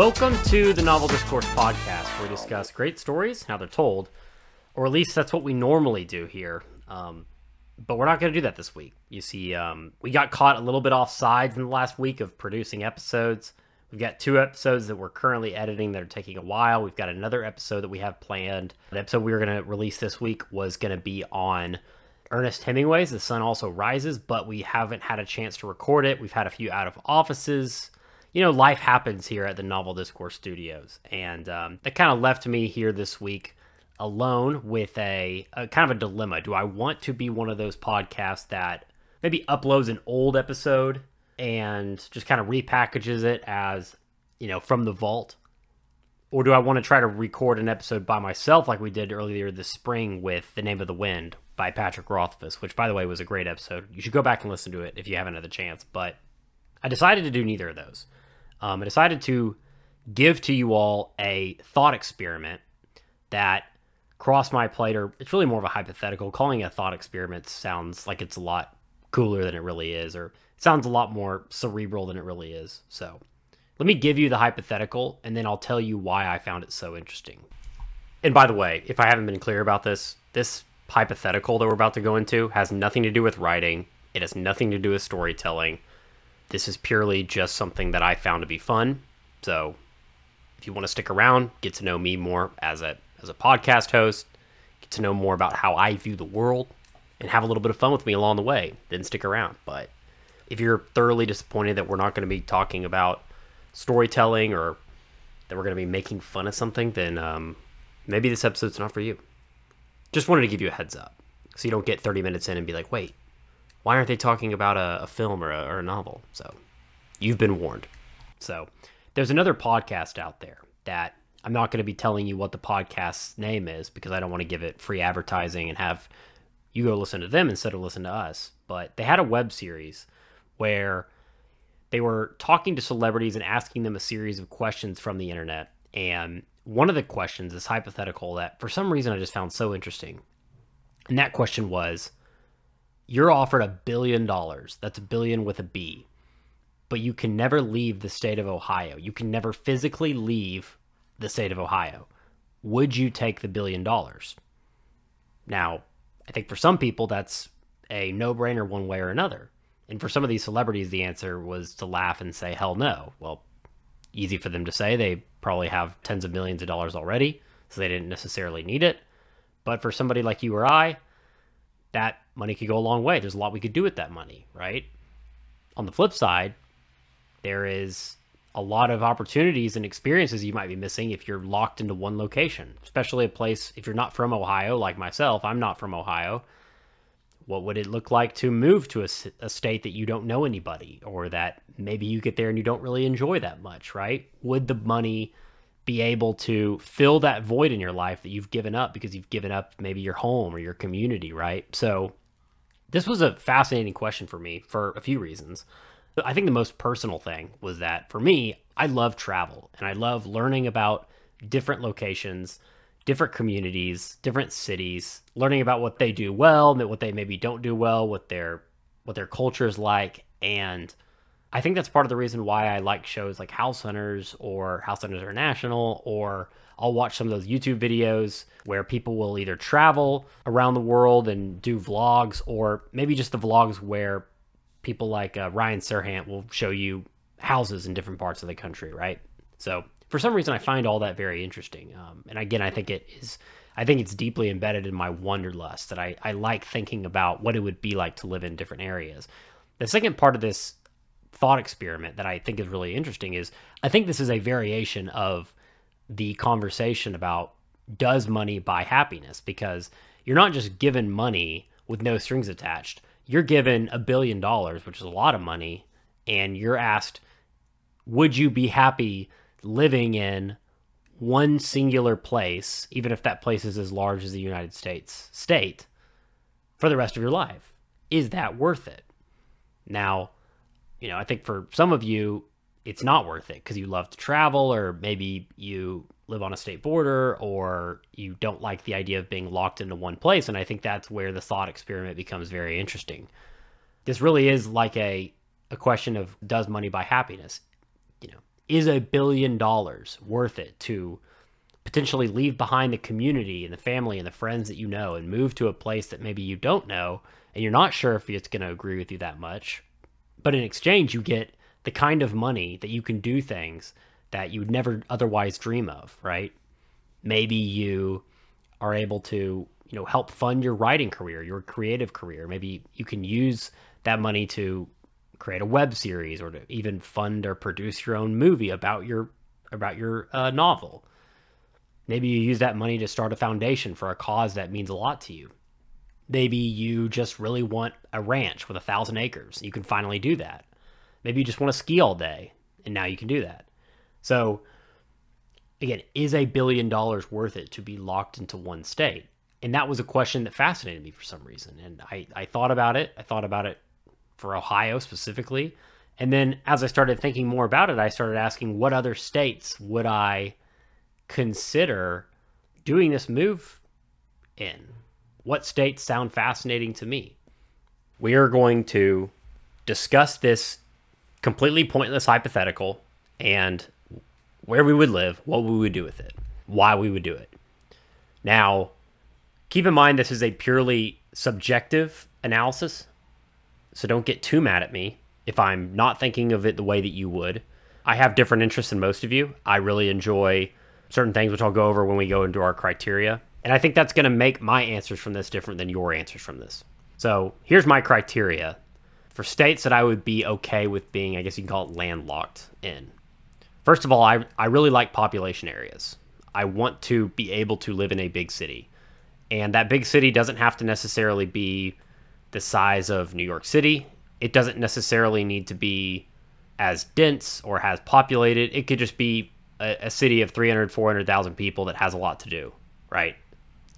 Welcome to the Novel Discourse podcast, where we discuss great stories, how they're told, or at least that's what we normally do here. Um, but we're not going to do that this week. You see, um, we got caught a little bit off sides in the last week of producing episodes. We've got two episodes that we're currently editing that are taking a while. We've got another episode that we have planned. The episode we were going to release this week was going to be on Ernest Hemingway's The Sun Also Rises, but we haven't had a chance to record it. We've had a few out of offices. You know, life happens here at the Novel Discourse Studios. And um, that kind of left me here this week alone with a, a kind of a dilemma. Do I want to be one of those podcasts that maybe uploads an old episode and just kind of repackages it as, you know, from the vault? Or do I want to try to record an episode by myself like we did earlier this spring with The Name of the Wind by Patrick Rothfuss, which, by the way, was a great episode. You should go back and listen to it if you haven't had the chance. But I decided to do neither of those. Um, I decided to give to you all a thought experiment that crossed my plate, or it's really more of a hypothetical. Calling it a thought experiment sounds like it's a lot cooler than it really is, or sounds a lot more cerebral than it really is. So let me give you the hypothetical, and then I'll tell you why I found it so interesting. And by the way, if I haven't been clear about this, this hypothetical that we're about to go into has nothing to do with writing. It has nothing to do with storytelling. This is purely just something that I found to be fun. So, if you want to stick around, get to know me more as a as a podcast host, get to know more about how I view the world, and have a little bit of fun with me along the way, then stick around. But if you're thoroughly disappointed that we're not going to be talking about storytelling or that we're going to be making fun of something, then um, maybe this episode's not for you. Just wanted to give you a heads up so you don't get 30 minutes in and be like, wait, why aren't they talking about a, a film or a, or a novel? So you've been warned. So there's another podcast out there that I'm not going to be telling you what the podcast's name is because I don't want to give it free advertising and have you go listen to them instead of listen to us. But they had a web series where they were talking to celebrities and asking them a series of questions from the internet. And one of the questions is hypothetical that for some reason I just found so interesting. And that question was You're offered a billion dollars. That's a billion with a B. But you can never leave the state of Ohio. You can never physically leave the state of Ohio. Would you take the billion dollars? Now, I think for some people that's a no brainer one way or another. And for some of these celebrities, the answer was to laugh and say, hell no. Well, easy for them to say. They probably have tens of millions of dollars already, so they didn't necessarily need it. But for somebody like you or I, that money could go a long way. There's a lot we could do with that money, right? On the flip side, there is a lot of opportunities and experiences you might be missing if you're locked into one location, especially a place if you're not from Ohio, like myself. I'm not from Ohio. What would it look like to move to a, a, state that you don't know anybody or that maybe you get there and you don't really enjoy that much, right? Would the money be able to fill that void in your life that you've given up because you've given up maybe your home or your community, right? So, this was a fascinating question for me for a few reasons. I think the most personal thing was that for me, I love travel and I love learning about different locations, different communities, different cities, learning about what they do well, what they maybe don't do well, what their what their culture is like, and I think that's part of the reason why I like shows like House Hunters or House Hunters International, or I'll watch some of those YouTube videos where people will either travel around the world and do vlogs, or maybe just the vlogs where people like uh, Ryan Serhant will show you houses in different parts of the country, right? So for some reason, I find all that very interesting. Um, and again, I think it is, I think it's deeply embedded in my wanderlust that I, I like thinking about what it would be like to live in different areas. The second part of this thought experiment that I think is really interesting is I think this is a variation of the conversation about does money buy happiness? Because you're not just given money with no strings attached you're given a billion dollars, which is a lot of money, and you're asked, would you be happy living in one singular place, even if that place is as large as the United States state, for the rest of your life? Is that worth it? Now, you know, I think for some of you, it's not worth it because you love to travel, or maybe you live on a state border or you don't like the idea of being locked into one place. And I think that's where the thought experiment becomes very interesting. This really is like a, a question of does money buy happiness? You know, is a billion dollars worth it to potentially leave behind the community and the family and the friends that you know and move to a place that maybe you don't know and you're not sure if it's going to agree with you that much. But in exchange, you get the kind of money that you can do things that you would never otherwise dream of, right? Maybe you are able to, you know, help fund your writing career, your creative career. Maybe you can use that money to create a web series or to even fund or produce your own movie about your about your uh, novel. Maybe you use that money to start a foundation for a cause that means a lot to you. Maybe you just really want a ranch with a thousand acres. You can finally do that. Maybe you just want to ski all day, and now you can do that. So, again, is a billion dollars worth it to be locked into one state? And that was a question that fascinated me for some reason. And I, I thought about it. I thought about it for Ohio specifically. And then as I started thinking more about it, I started asking what other states would I consider doing this move in? What states sound fascinating to me? We are going to discuss this completely pointless hypothetical and where we would live, what we would do with it, why we would do it. Now, keep in mind this is a purely subjective analysis, so don't get too mad at me if I'm not thinking of it the way that you would. I have different interests than most of you. I really enjoy certain things, which I'll go over when we go into our criteria. And I think that's going to make my answers from this different than your answers from this. So here's my criteria for states that I would be okay with being, I guess you can call it landlocked in. First of all, I, I really like population areas. I want to be able to live in a big city. And that big city doesn't have to necessarily be the size of New York City. It doesn't necessarily need to be as dense or as populated. It could just be a, a city of 300, 400,000 people that has a lot to do, right?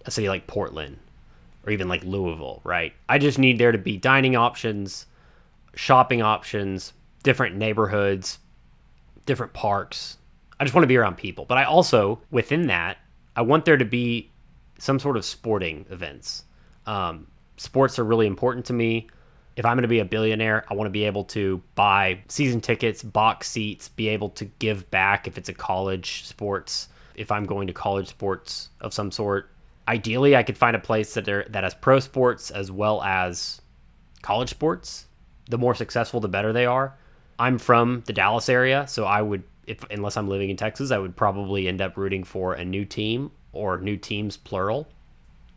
A city like Portland or even like Louisville, right? I just need there to be dining options, shopping options, different neighborhoods, different parks. I just want to be around people. But I also, within that, I want there to be some sort of sporting events. Um, sports are really important to me if I'm going to be a billionaire, I want to be able to buy season tickets, box seats, be able to give back if it's a college sports, if I'm going to college sports of some sort. Ideally, I could find a place that there that has pro sports as well as college sports. The more successful, the better they are. I'm from the Dallas area, so I would if unless I'm living in Texas, I would probably end up rooting for a new team or new teams plural.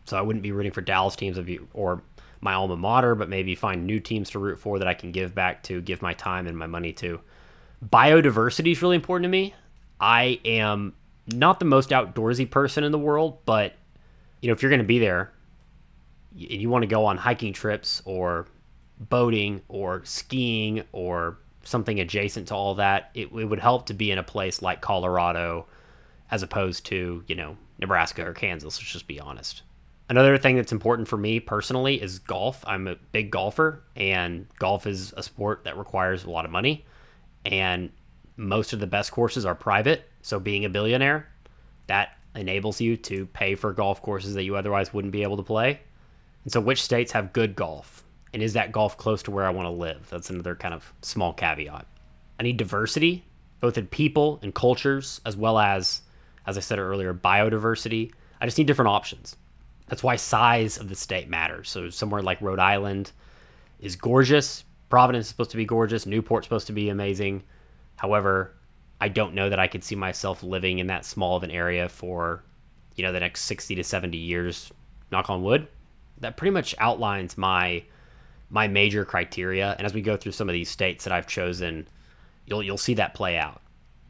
So I wouldn't be rooting for Dallas teams or my alma mater, but maybe find new teams to root for that I can give back to, give my time and my money to. Biodiversity is really important to me. I am not the most outdoorsy person in the world, but you know, if you're going to be there and you want to go on hiking trips or boating or skiing or something adjacent to all that, it, it would help to be in a place like Colorado as opposed to, you know, Nebraska or Kansas, let's just be honest. Another thing that's important for me personally is golf. I'm a big golfer, and golf is a sport that requires a lot of money. And most of the best courses are private. So, being a billionaire, that enables you to pay for golf courses that you otherwise wouldn't be able to play. And so, which states have good golf? And is that golf close to where I want to live? That's another kind of small caveat. I need diversity, both in people and cultures, as well as, as I said earlier, biodiversity. I just need different options. That's why size of the state matters. So somewhere like Rhode Island is gorgeous. Providence is supposed to be gorgeous. Newport's supposed to be amazing. However, I don't know that I could see myself living in that small of an area for, you know, the next 60 to 70 years, knock on wood. That pretty much outlines my my major criteria. And as we go through some of these states that I've chosen, you'll you'll see that play out.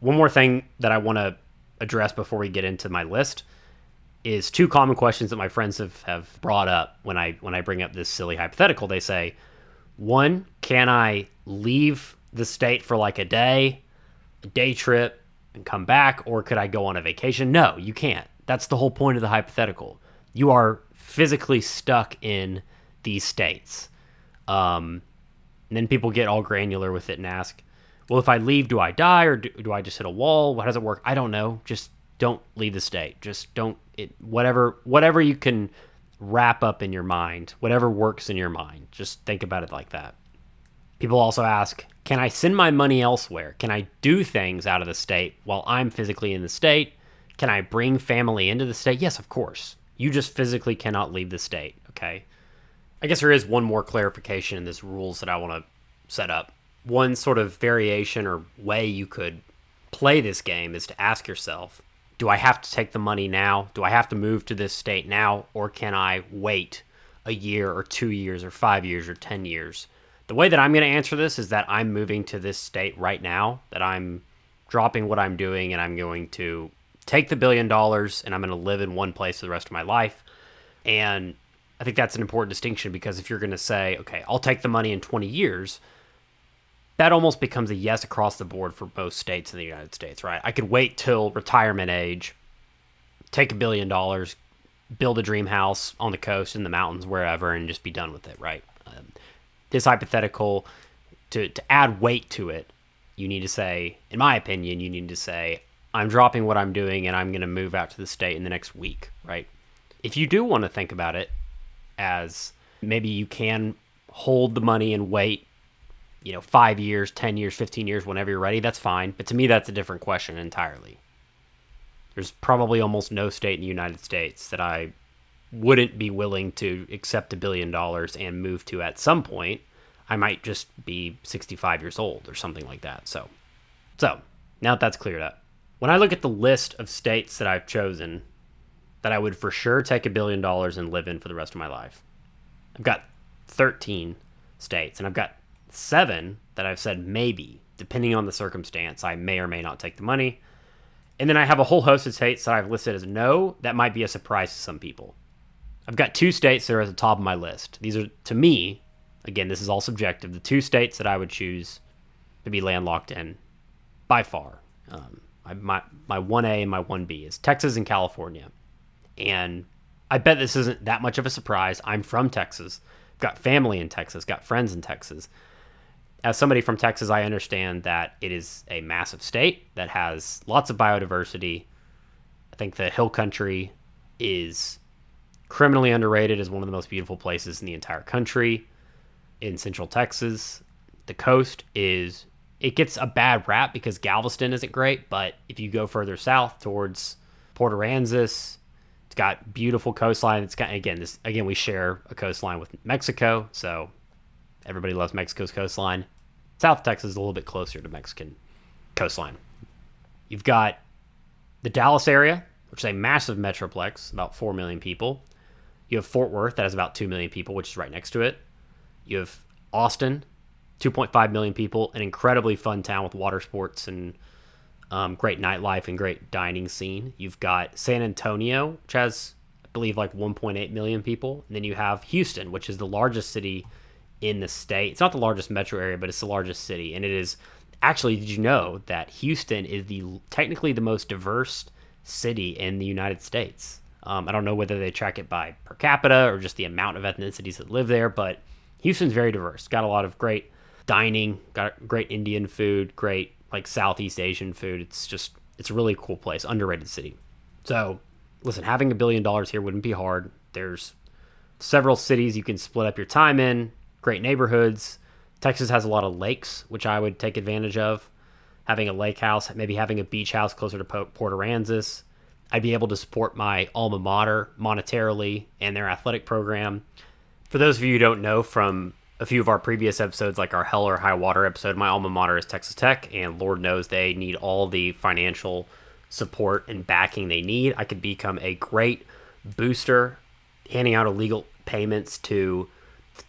One more thing that I want to address before we get into my list is two common questions that my friends have, have brought up when I when I bring up this silly hypothetical. They say, one, can I leave the state for like a day, day trip, and come back, or could I go on a vacation? No, you can't. That's the whole point of the hypothetical. You are physically stuck in these states. Um, and then people get all granular with it and ask, well, if I leave, do I die or do, do I just hit a wall? How does it work? I don't know. Just don't leave the state. Just don't it whatever whatever you can wrap up in your mind, whatever works in your mind. Just think about it like that. People also ask, can I send my money elsewhere? Can I do things out of the state while I'm physically in the state? Can I bring family into the state? Yes, of course. You just physically cannot leave the state, okay? I guess there is one more clarification in this rules that I want to set up. One sort of variation or way you could play this game is to ask yourself, do I have to take the money now? Do I have to move to this state now or can I wait a year or 2 years or 5 years or 10 years? The way that I'm going to answer this is that I'm moving to this state right now, that I'm dropping what I'm doing and I'm going to take the billion dollars and I'm going to live in one place for the rest of my life. And I think that's an important distinction because if you're going to say, okay, I'll take the money in 20 years, that almost becomes a yes across the board for most states in the United States, right? I could wait till retirement age, take a billion dollars, build a dream house on the coast, in the mountains, wherever, and just be done with it, right? This hypothetical, to, to add weight to it, you need to say, in my opinion, you need to say, I'm dropping what I'm doing and I'm going to move out to the state in the next week, right? If you do want to think about it as maybe you can hold the money and wait, you know, five years, 10 years, 15 years, whenever you're ready, that's fine. But to me, that's a different question entirely. There's probably almost no state in the United States that I wouldn't be willing to accept a billion dollars and move to at some point. I might just be 65 years old or something like that. So, so now that that's cleared up, when I look at the list of states that I've chosen that I would for sure take a billion dollars and live in for the rest of my life, I've got 13 states, and I've got seven that I've said maybe, depending on the circumstance, I may or may not take the money. And then I have a whole host of states that I've listed as no, that might be a surprise to some people. I've got two states that are at the top of my list. These are, to me, again, this is all subjective, the two states that I would choose to be landlocked in by far. Um, my my 1A and my 1B is Texas and California. And I bet this isn't that much of a surprise. I'm from Texas. Got family in Texas, got friends in Texas. As somebody from Texas, I understand that it is a massive state that has lots of biodiversity. I think the hill country is criminally underrated as one of the most beautiful places in the entire country in central Texas. The coast is it gets a bad rap because Galveston isn't great, but if you go further south towards Port Aransas, it's got beautiful coastline. It's got again this again we share a coastline with Mexico, so everybody loves Mexico's coastline. South Texas is a little bit closer to Mexican coastline. You've got the Dallas area, which is a massive metroplex, about 4 million people. You have Fort Worth, that has about 2 million people, which is right next to it. You have Austin, 2.5 million people, an incredibly fun town with water sports and um, great nightlife and great dining scene. You've got San Antonio, which has, I believe, like 1.8 million people. And then you have Houston, which is the largest city in the state. It's not the largest metro area, but it's the largest city. And it is actually, did you know that Houston is the technically the most diverse city in the United States? Um, I don't know whether they track it by per capita or just the amount of ethnicities that live there, but Houston's very diverse. Got a lot of great dining, got great Indian food, great like Southeast Asian food. It's just it's a really cool place, underrated city. So, listen, having a billion dollars here wouldn't be hard. There's several cities you can split up your time in, great neighborhoods. Texas has a lot of lakes, which I would take advantage of. Having a lake house, maybe having a beach house closer to Port Aransas. I'd be able to support my alma mater monetarily and their athletic program. For those of you who don't know from a few of our previous episodes, like our Hell or High Water episode, my alma mater is Texas Tech, and Lord knows they need all the financial support and backing they need. I could become a great booster, handing out illegal payments to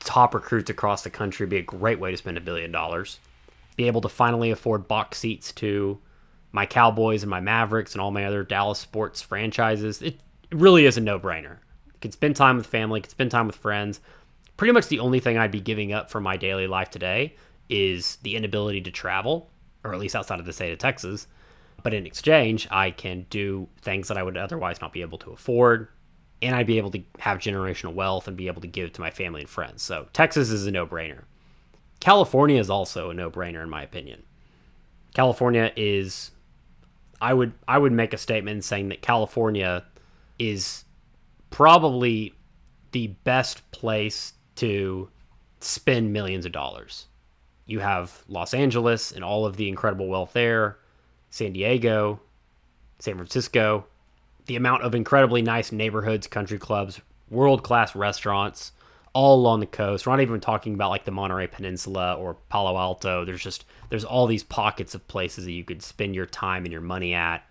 top recruits across the country. Be a great way to spend a billion dollars. Be able to finally afford box seats to my Cowboys and my Mavericks and all my other Dallas sports franchises. It really is a no brainer. Could spend time with family, could spend time with friends pretty much the only thing I'd be giving up for my daily life today is the inability to travel, or at least outside of the state of Texas. But in exchange, I can do things that I would otherwise not be able to afford, and I'd be able to have generational wealth and be able to give to my family and friends. So Texas is a no brainer. California is also a no brainer, in my opinion. California is. I would I would make a statement saying that California is probably the best place to spend millions of dollars. You have Los Angeles and all of the incredible wealth there, San Diego, San Francisco, the amount of incredibly nice neighborhoods, country clubs, world class restaurants all along the coast. We're not even talking about like the Monterey Peninsula or Palo Alto. There's just there's all these pockets of places that you could spend your time and your money at.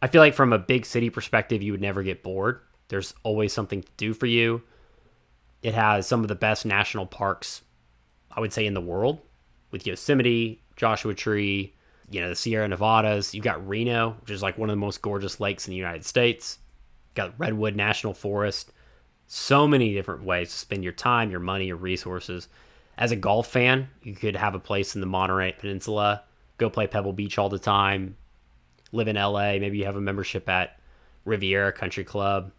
I feel like from a big city perspective, you would never get bored. There's always something to do for you. It has some of the best national parks, I would say, in the world, with Yosemite, Joshua Tree, you know, the Sierra Nevadas. You've got Reno, which is like one of the most gorgeous lakes in the United States. Got Redwood National Forest. So many different ways to spend your time, your money, your resources. As a golf fan, you could have a place in the Monterey Peninsula, go play Pebble Beach all the time, live in LA. Maybe you have a membership at Riviera Country Club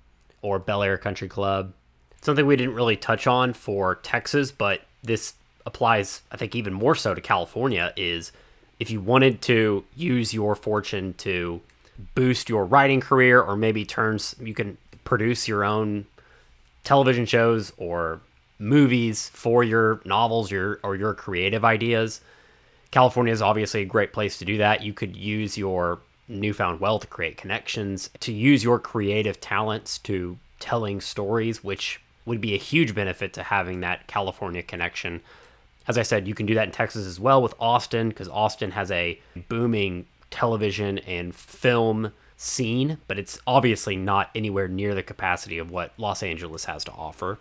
or Bel Air Country Club. Something we didn't really touch on for Texas, but this applies, I think, even more so to California is if you wanted to use your fortune to boost your writing career or maybe turns you can produce your own television shows or movies for your novels your or your creative ideas. California is obviously a great place to do that. You could use your newfound wealth to create connections to use your creative talents to telling stories which would be a huge benefit to having that california connection. As I said, you can do that in Texas as well with Austin because Austin has a booming television and film scene, but it's obviously not anywhere near the capacity of what Los Angeles has to offer.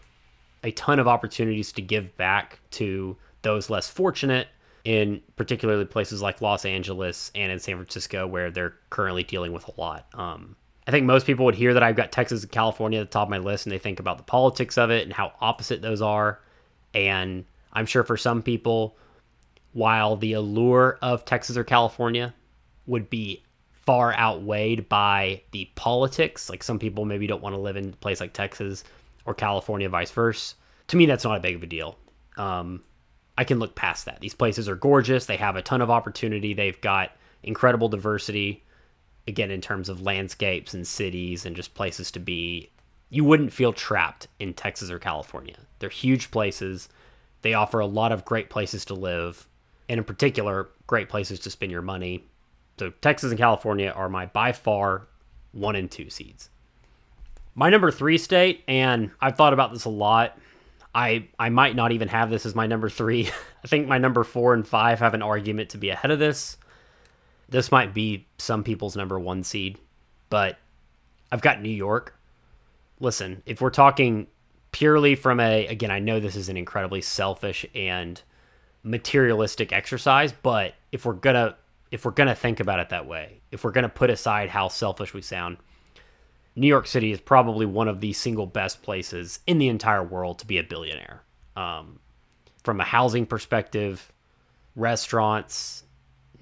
A ton of opportunities to give back to those less fortunate in particularly places like Los Angeles and in San Francisco where they're currently dealing with a lot. Um, I think most people would hear that I've got Texas and California at the top of my list and they think about the politics of it and how opposite those are. And I'm sure for some people, while the allure of Texas or California would be far outweighed by the politics, like some people maybe don't want to live in a place like Texas or California, vice versa. To me, that's not a big of a deal. Um, I can look past that. These places are gorgeous. They have a ton of opportunity. They've got incredible diversity, again, in terms of landscapes and cities and just places to be. You wouldn't feel trapped in Texas or California. They're huge places. They offer a lot of great places to live, and in particular, great places to spend your money. So Texas and California are my by far one and two seeds. My number three state, and I've thought about this a lot. I I might not even have this as my number three. I think my number four and five have an argument to be ahead of this. This might be some people's number one seed, but I've got New York. Listen, if we're talking purely from a again, I know this is an incredibly selfish and materialistic exercise, but if we're gonna if we're gonna think about it that way, if we're gonna put aside how selfish we sound, New York City is probably one of the single best places in the entire world to be a billionaire. Um, from a housing perspective, restaurants,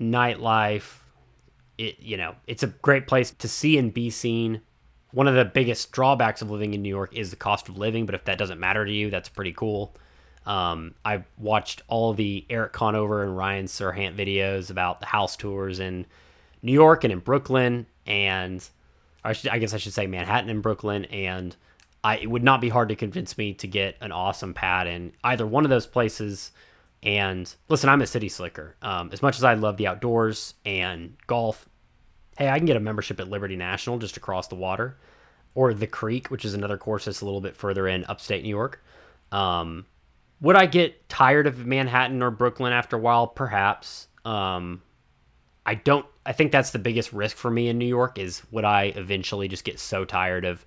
nightlife, it you know, it's a great place to see and be seen one of the biggest drawbacks of living in New York is the cost of living, but if that doesn't matter to you, that's pretty cool. Um, I watched all the Erik Conover and Ryan Serhant videos about the house tours in New York and in Brooklyn, and I, should, I guess I should say Manhattan and Brooklyn. And I, it would not be hard to convince me to get an awesome pad in either one of those places. And listen, I'm a city slicker. Um, as much as I love the outdoors and golf, hey, I can get a membership at Liberty National just across the water, or the Creek, which is another course that's a little bit further in upstate New York. Um, would I get tired of Manhattan or Brooklyn after a while? Perhaps. Um, I don't. I think that's the biggest risk for me in New York is would I eventually just get so tired of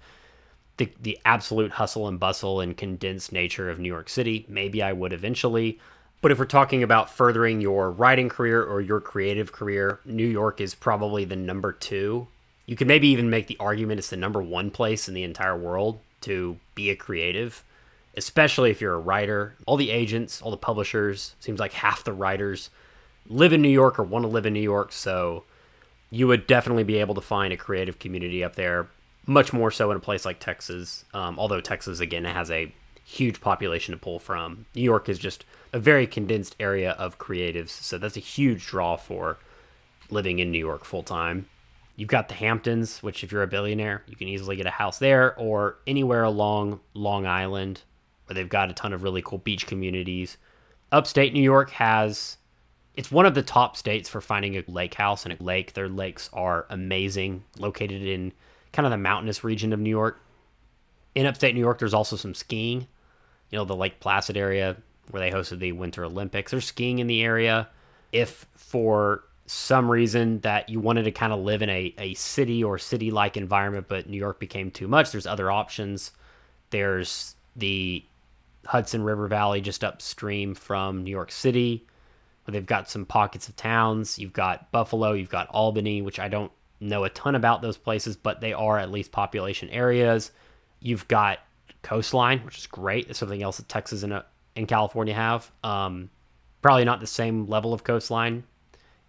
the the absolute hustle and bustle and condensed nature of New York City? Maybe I would eventually. But if we're talking about furthering your writing career or your creative career, New York is probably the number two. You could maybe even make the argument it's the number one place in the entire world to be a creative, especially if you're a writer. All the agents, all the publishers, seems like half the writers live in New York or want to live in New York. So you would definitely be able to find a creative community up there, much more so in a place like Texas. Um, although Texas, again, has a huge population to pull from. New York is just a very condensed area of creatives, so that's a huge draw for living in New York full time. You've got the Hamptons, which if you're a billionaire, you can easily get a house there or anywhere along Long Island where they've got a ton of really cool beach communities. Upstate New York has it's one of the top states for finding a lake house and a lake. Their lakes are amazing, located in kind of the mountainous region of New York. In upstate New York, there's also some skiing. You know, the Lake Placid area where they hosted the Winter Olympics. There's skiing in the area. If for some reason that you wanted to kind of live in a, a city or city like environment, but New York became too much, there's other options. There's the Hudson River Valley just upstream from New York City. Where they've got some pockets of towns. You've got Buffalo, you've got Albany, which I don't know a ton about those places, but they are at least population areas. You've got coastline, which is great. It's something else that Texas and, in California have. Um, probably not the same level of coastline,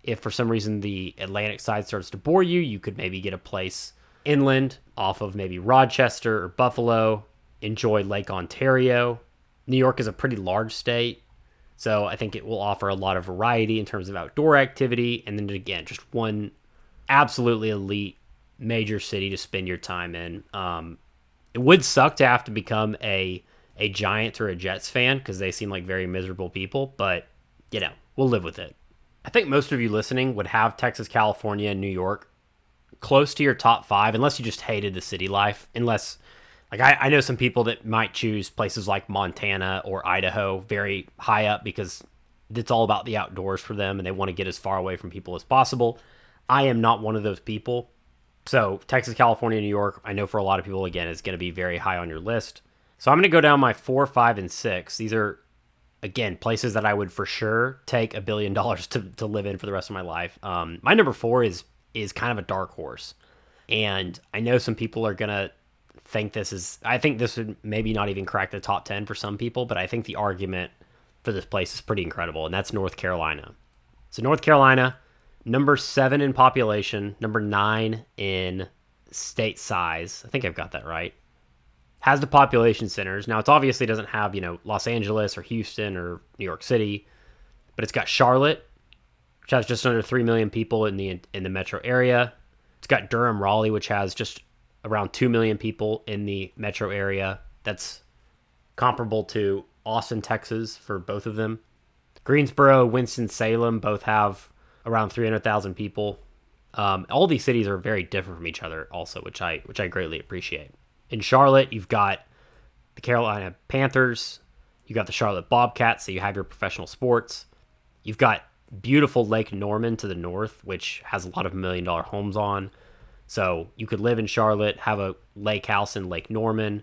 if for some reason the Atlantic side starts to bore you, you could maybe get a place inland off of maybe Rochester or Buffalo, enjoy Lake Ontario. New York is a pretty large state, so I think it will offer a lot of variety in terms of outdoor activity. And then again, just one absolutely elite major city to spend your time in. Um, it would suck to have to become a a Giants or a Jets fan because they seem like very miserable people, but you know, we'll live with it. I think most of you listening would have Texas, California, and New York close to your top five, unless you just hated the city life. Unless, like, I, I know some people that might choose places like Montana or Idaho very high up because it's all about the outdoors for them and they want to get as far away from people as possible. I am not one of those people. So, Texas, California, New York, I know for a lot of people, again, is going to be very high on your list. So, I'm going to go down my four, five, and six. These are again, places that I would for sure take a billion dollars to, to live in for the rest of my life. Um, my number four is is kind of a dark horse, and I know some people are gonna think this is. I think this would maybe not even crack the top ten for some people, but I think the argument for this place is pretty incredible, and that's North Carolina. So North Carolina, number seven in population, number nine in state size. I think I've got that right has the population centers. Now, it's obviously doesn't have, you know, Los Angeles or Houston or New York City, but it's got Charlotte, which has just under 3 million people in the in the metro area. It's got Durham, Raleigh, which has just around 2 million people in the metro area. That's comparable to Austin, Texas for both of them. Greensboro, Winston-Salem both have around 300,000 people. Um, all these cities are very different from each other also, which I which I greatly appreciate in Charlotte, you've got the Carolina Panthers, you got the Charlotte Bobcats, so you have your professional sports. You've got beautiful Lake Norman to the north, which has a lot of million dollar homes on. So you could live in Charlotte, have a lake house in Lake Norman.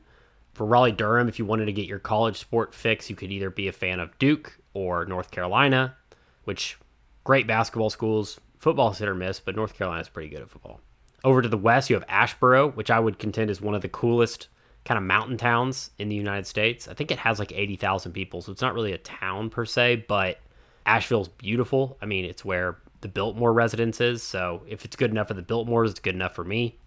For Raleigh Durham, if you wanted to get your college sport fix, you could either be a fan of Duke or North Carolina, which great basketball schools. Football's hit or miss, but North Carolina's pretty good at football. Over to the west, you have Asheboro, which I would contend is one of the coolest kind of mountain towns in the United States. I think it has like 80,000 people, so it's not really a town per se, but Asheville's beautiful. I mean, it's where the Biltmore residences. so if it's good enough for the Biltmores, it's good enough for me.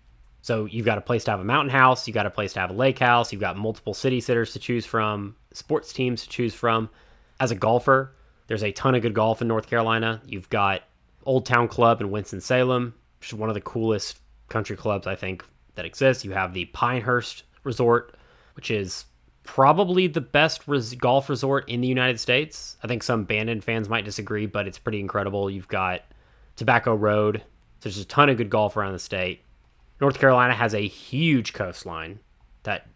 So you've got a place to have a mountain house, you've got a place to have a lake house, you've got multiple city sitters to choose from, sports teams to choose from. As a golfer, there's a ton of good golf in North Carolina. You've got Old Town Club in Winston-Salem, which is one of the coolest country clubs I think that exists. You have the Pinehurst Resort, which is probably the best res- golf resort in the United States. I think some Bandon fans might disagree, but it's pretty incredible. You've got Tobacco Road. There's a ton of good golf around the state. North Carolina has a huge coastline that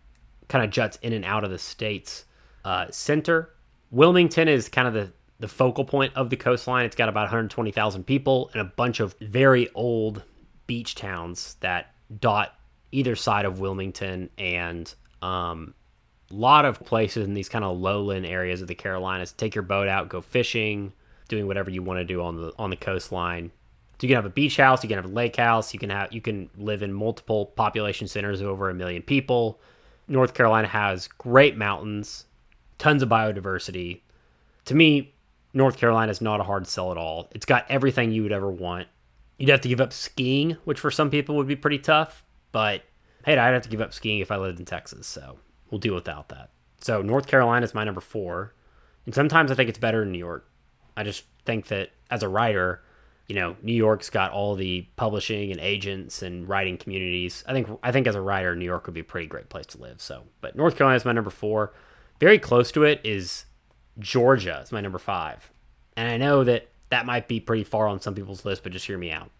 kind of juts in and out of the state's uh, center. Wilmington is kind of the, the focal point of the coastline. It's got about 120,000 people and a bunch of very old beach towns that dot either side of Wilmington and um, lot of places in these kind of lowland areas of the Carolinas. Take your boat out, go fishing, doing whatever you want to do on the on the coastline. So you can have a beach house, you can have a lake house, you can have you can live in multiple population centers of over a million people. North Carolina has great mountains, tons of biodiversity. To me, North Carolina is not a hard sell at all. It's got everything you would ever want. You'd have to give up skiing, which for some people would be pretty tough. But hey, I'd have to give up skiing if I lived in Texas. So we'll deal without that. So North Carolina is my number four. And sometimes I think it's better in New York. I just think that as a writer, you know, New York's got all the publishing and agents and writing communities. I think I think as a writer, New York would be a pretty great place to live. So, but North Carolina is my number four. Very close to it is Georgia. It's my number five. And I know that that might be pretty far on some people's list, but just hear me out.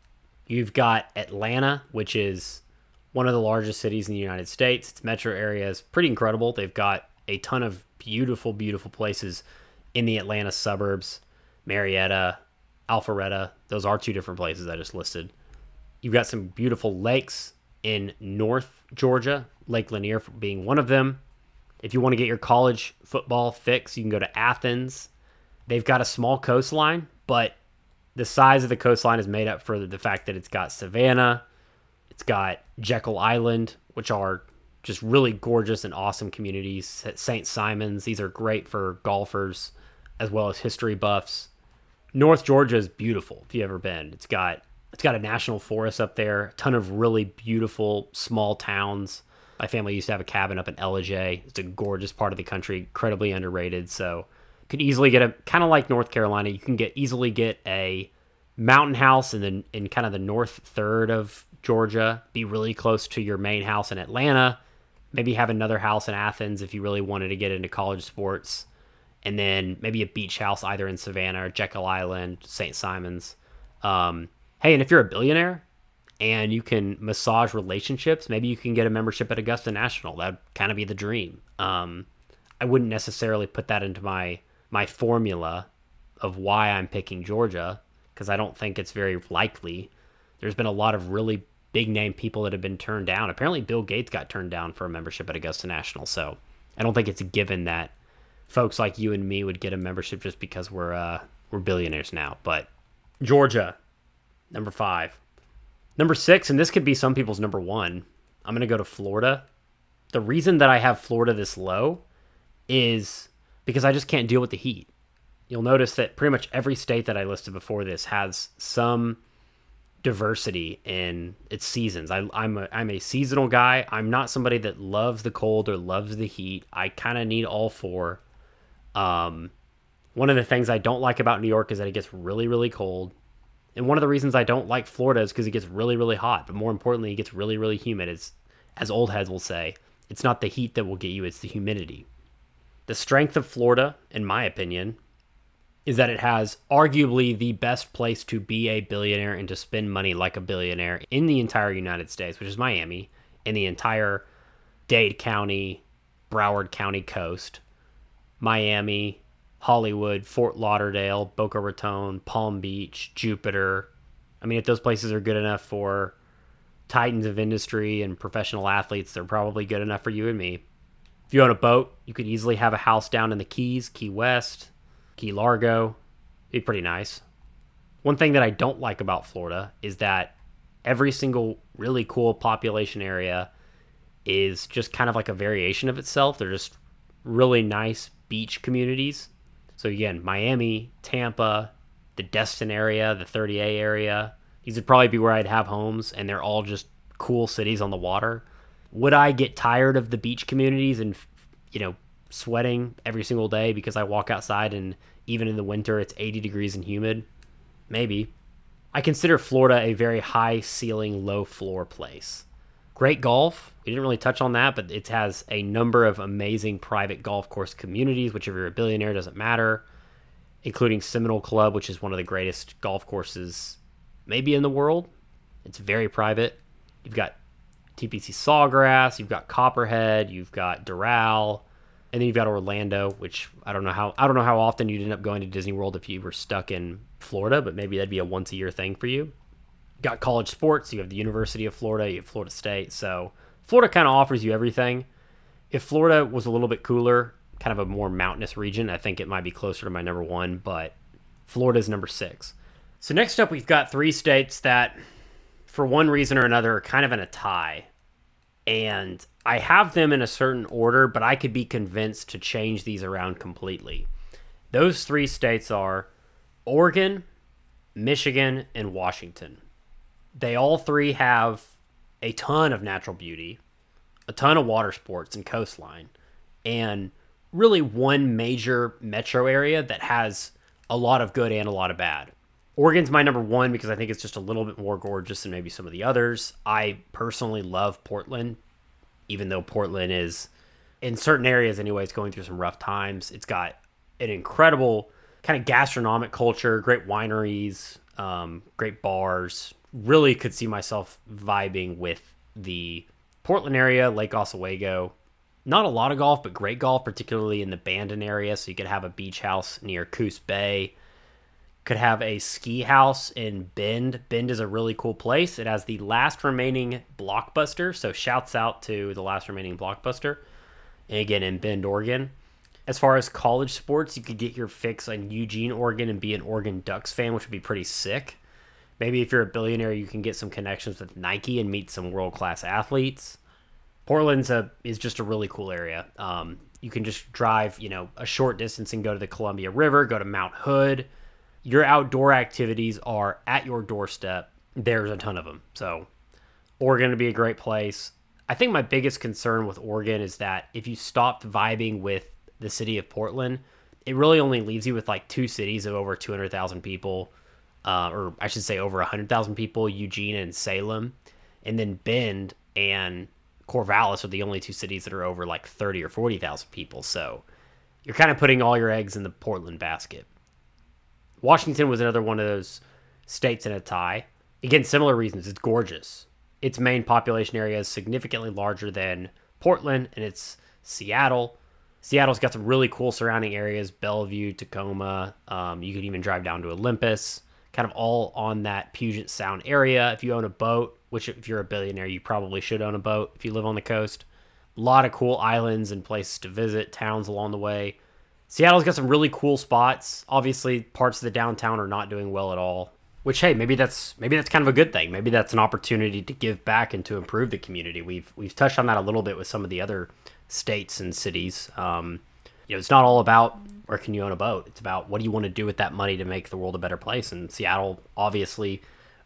You've got Atlanta, which is one of the largest cities in the United States. Its metro area is pretty incredible. They've got a ton of beautiful, beautiful places in the Atlanta suburbs. Marietta, Alpharetta, those are two different places I just listed. You've got some beautiful lakes in North Georgia, Lake Lanier being one of them. If you want to get your college football fix, you can go to Athens. They've got a small coastline, but the size of the coastline is made up for the fact that it's got Savannah, it's got Jekyll Island, which are just really gorgeous and awesome communities. St. Simons, these are great for golfers as well as history buffs. North Georgia is beautiful if you've ever been. It's got it's got a national forest up there, a ton of really beautiful small towns. My family used to have a cabin up in Ellijay. It's a gorgeous part of the country, incredibly underrated. So could easily get a kind of like North Carolina. You can get easily get a mountain house in the in kind of the north third of Georgia. Be really close to your main house in Atlanta. Maybe have another house in Athens if you really wanted to get into college sports and then maybe a beach house either in Savannah or Jekyll Island, St. Simons. Um, hey, and if you're a billionaire and you can massage relationships, maybe you can get a membership at Augusta National. That'd kind of be the dream. Um, I wouldn't necessarily put that into my my formula of why I'm picking Georgia because I don't think it's very likely. There's been a lot of really big name people that have been turned down. Apparently, Bill Gates got turned down for a membership at Augusta National, so I don't think it's a given that folks like you and me would get a membership just because we're uh, we're billionaires now. But Georgia, number five, number six, and this could be some people's number one. I'm gonna go to Florida. The reason that I have Florida this low is because I just can't deal with the heat. You'll notice that pretty much every state that I listed before this has some diversity in its seasons. I, am a, I'm a seasonal guy. I'm not somebody that loves the cold or loves the heat. I kind of need all four. Um, one of the things I don't like about New York is that it gets really, really cold. And one of the reasons I don't like Florida is because it gets really, really hot. But more importantly, it gets really, really humid. It's, as old heads will say, it's not the heat that will get you, it's the humidity. The strength of Florida, in my opinion, is that it has arguably the best place to be a billionaire and to spend money like a billionaire in the entire United States, which is Miami, in the entire Dade County, Broward County coast. Miami, Hollywood, Fort Lauderdale, Boca Raton, Palm Beach, Jupiter. I mean, if those places are good enough for titans of industry and professional athletes, they're probably good enough for you and me. If you own a boat, you could easily have a house down in the Keys, Key West, Key Largo. Be pretty nice. One thing that I don't like about Florida is that every single really cool population area is just kind of like a variation of itself. They're just really nice beach communities. So again, Miami, Tampa, the Destin area, the 30A area, these would probably be where I'd have homes, and they're all just cool cities on the water. Would I get tired of the beach communities and you know sweating every single day because I walk outside and even in the winter it's 80 degrees and humid? Maybe. I consider Florida a very high ceiling, low floor place. Great golf. We didn't really touch on that, but it has a number of amazing private golf course communities, which if you're a billionaire doesn't matter, including Seminole Club, which is one of the greatest golf courses maybe in the world. It's very private. You've got TPC Sawgrass, you've got Copperhead, you've got Doral, and then you've got Orlando, which I don't know how I don't know how often you'd end up going to Disney World if you were stuck in Florida, but maybe that'd be a once a year thing for you got college sports. You have the University of Florida. You have Florida State. So Florida kind of offers you everything. If Florida was a little bit cooler, kind of a more mountainous region, I think it might be closer to my number one. But Florida's number six. So next up, we've got three states that, for one reason or another, are kind of in a tie. And I have them in a certain order, but I could be convinced to change these around completely. Those three states are Oregon, Michigan, and Washington they all three have a ton of natural beauty, a ton of water sports and coastline, and really one major metro area that has a lot of good and a lot of bad. Oregon's my number one because I think it's just a little bit more gorgeous than maybe some of the others. I personally love Portland, even though Portland is, in certain areas anyways, going through some rough times. It's got an incredible kind of gastronomic culture, great wineries, um, great bars. Really could see myself vibing with the Portland area, Lake Oswego. Not a lot of golf, but great golf, particularly in the Bandon area. So you could have a beach house near Coos Bay. Could have a ski house in Bend. Bend is a really cool place. It has the last remaining blockbuster. So shouts out to the last remaining blockbuster. And again, in Bend, Oregon. As far as college sports, you could get your fix on Eugene, Oregon, and be an Oregon Ducks fan, which would be pretty sick. Maybe if you're a billionaire, you can get some connections with Nike and meet some world class athletes. Portland's a is just a really cool area. Um, you can just drive, you know, a short distance and go to the Columbia River, go to Mount Hood. Your outdoor activities are at your doorstep. There's a ton of them. So, Oregon would be a great place. I think my biggest concern with Oregon is that if you stopped vibing with the city of Portland, it really only leaves you with like two cities of over 200,000 people, uh, or I should say over 100,000 people, Eugene and Salem. And then Bend and Corvallis are the only two cities that are over like 30 or 40,000 people. So you're kind of putting all your eggs in the Portland basket. Washington was another one of those states in a tie. Again, similar reasons. It's gorgeous. Its main population area is significantly larger than Portland, and it's Seattle. Seattle's got some really cool surrounding areas Bellevue, Tacoma. Um, you could even drive down to Olympia, kind of all on that Puget Sound area. If you own a boat, which if you're a billionaire, you probably should own a boat if you live on the coast. A lot of cool islands and places to visit, towns along the way. Seattle's got some really cool spots. Obviously, parts of the downtown are not doing well at all. Which hey, maybe that's maybe that's kind of a good thing. Maybe that's an opportunity to give back and to improve the community. We've we've touched on that a little bit with some of the other states and cities. Um, you know, it's not all about where can you own a boat. It's about what do you want to do with that money to make the world a better place. And Seattle obviously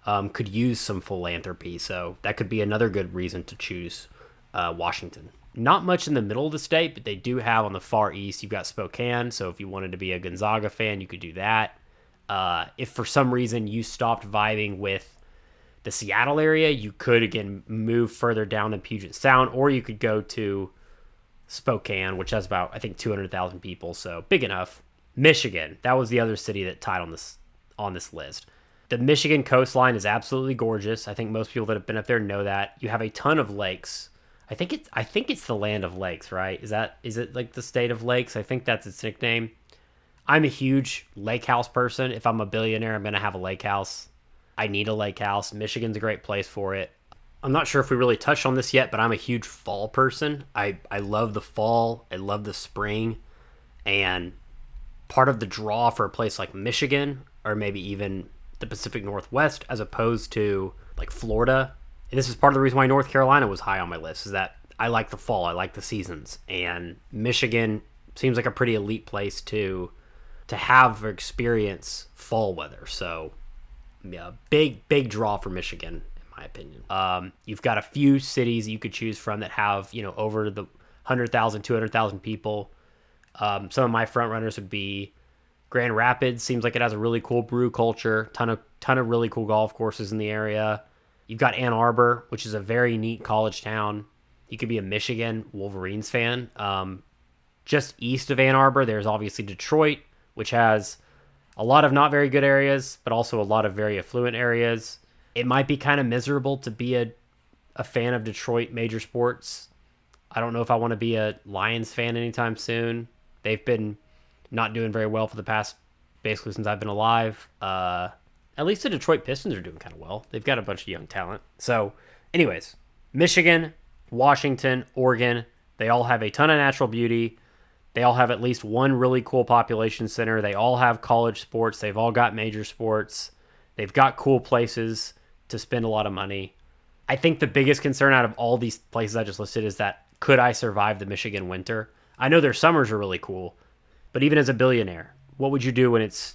um, could use some philanthropy, so that could be another good reason to choose uh, Washington. Not much in the middle of the state, but they do have on the far east. You've got Spokane, so if you wanted to be a Gonzaga fan, you could do that. Uh, if for some reason you stopped vibing with the Seattle area, you could again move further down to Puget Sound, or you could go to Spokane, which has about I think 200,000 people, so big enough. Michigan, that was the other city that tied on this on this list. The Michigan coastline is absolutely gorgeous. I think most people that have been up there know that. You have a ton of lakes. I think it's I think it's the land of lakes, right? Is that is it like the state of lakes? I think that's its nickname. I'm a huge lake house person. If I'm a billionaire, I'm going to have a lake house. I need a lake house. Michigan's a great place for it. I'm not sure if we really touched on this yet, but I'm a huge fall person. I, I love the fall. I love the spring. And part of the draw for a place like Michigan or maybe even the Pacific Northwest as opposed to like Florida. And this is part of the reason why North Carolina was high on my list is that I like the fall. I like the seasons. And Michigan seems like a pretty elite place to to have experience fall weather. So yeah, big big draw for Michigan in my opinion. Um, you've got a few cities you could choose from that have, you know, over the 100,000, 200,000 people. Um, some of my front runners would be Grand Rapids. Seems like it has a really cool brew culture. Ton of ton of really cool golf courses in the area. You've got Ann Arbor, which is a very neat college town. You could be a Michigan Wolverines fan. Um, just east of Ann Arbor, there's obviously Detroit, which has a lot of not very good areas, but also a lot of very affluent areas it might be kind of miserable to be a a fan of Detroit major sports. I don't know if I want to be a Lions fan anytime soon. They've been not doing very well for the past basically since I've been alive. Uh, at least the Detroit Pistons are doing kind of well. They've got a bunch of young talent. So, anyways, Michigan, Washington, Oregon, they all have a ton of natural beauty. They all have at least one really cool population center. They all have college sports. They've all got major sports. They've got cool places to spend a lot of money. I think the biggest concern out of all these places I just listed is that could I survive the Michigan winter? I know their summers are really cool, but even as a billionaire, what would you do when it's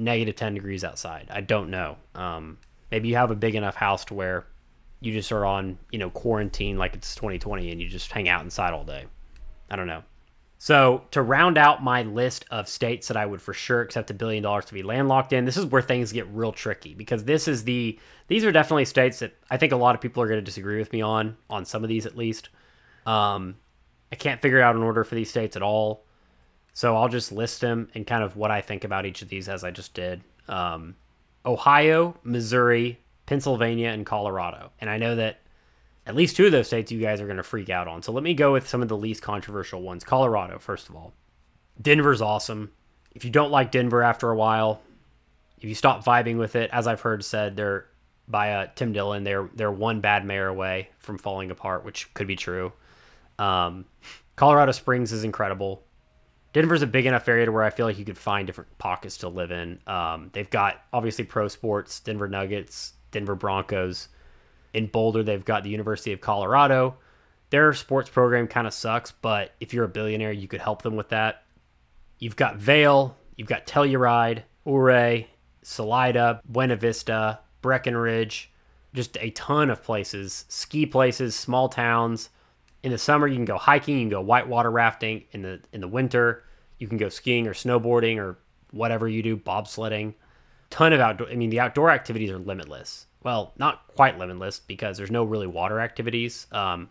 negative 10 degrees outside? I don't know. Um, maybe you have a big enough house to where you just are on, you know, quarantine like it's 2020 and you just hang out inside all day. I don't know. So, to round out my list of states that I would for sure accept a billion dollars to be landlocked in, this is where things get real tricky because this is the these are definitely states that I think a lot of people are going to disagree with me on on some of these at least. Um, I can't figure out an order for these states at all. So I'll just list them and kind of what I think about each of these as I just did. Um, Ohio, Missouri, Pennsylvania, and Colorado. And I know that at least two of those states you guys are going to freak out on. So let me go with some of the least controversial ones. Colorado, first of all. Denver's awesome. If you don't like Denver after a while, if you stop vibing with it, as I've heard said, they're by uh, Tim Dillon, they're they're one bad mayor away from falling apart, which could be true. Um, Colorado Springs is incredible. Denver's a big enough area to where I feel like you could find different pockets to live in. Um, they've got obviously pro sports, Denver Nuggets, Denver Broncos. In Boulder, they've got the University of Colorado. Their sports program kind of sucks, but if you're a billionaire, you could help them with that. You've got Vail, you've got Telluride, Ouray, Salida, Buena Vista, Breckenridge, just a ton of places, ski places, small towns. In the summer, you can go hiking, you can go whitewater rafting. In the in the winter, you can go skiing or snowboarding or whatever you do, bobsledding. Ton of outdoor. I mean, the outdoor activities are limitless. Well, not quite limitless because there's no really water activities. Um,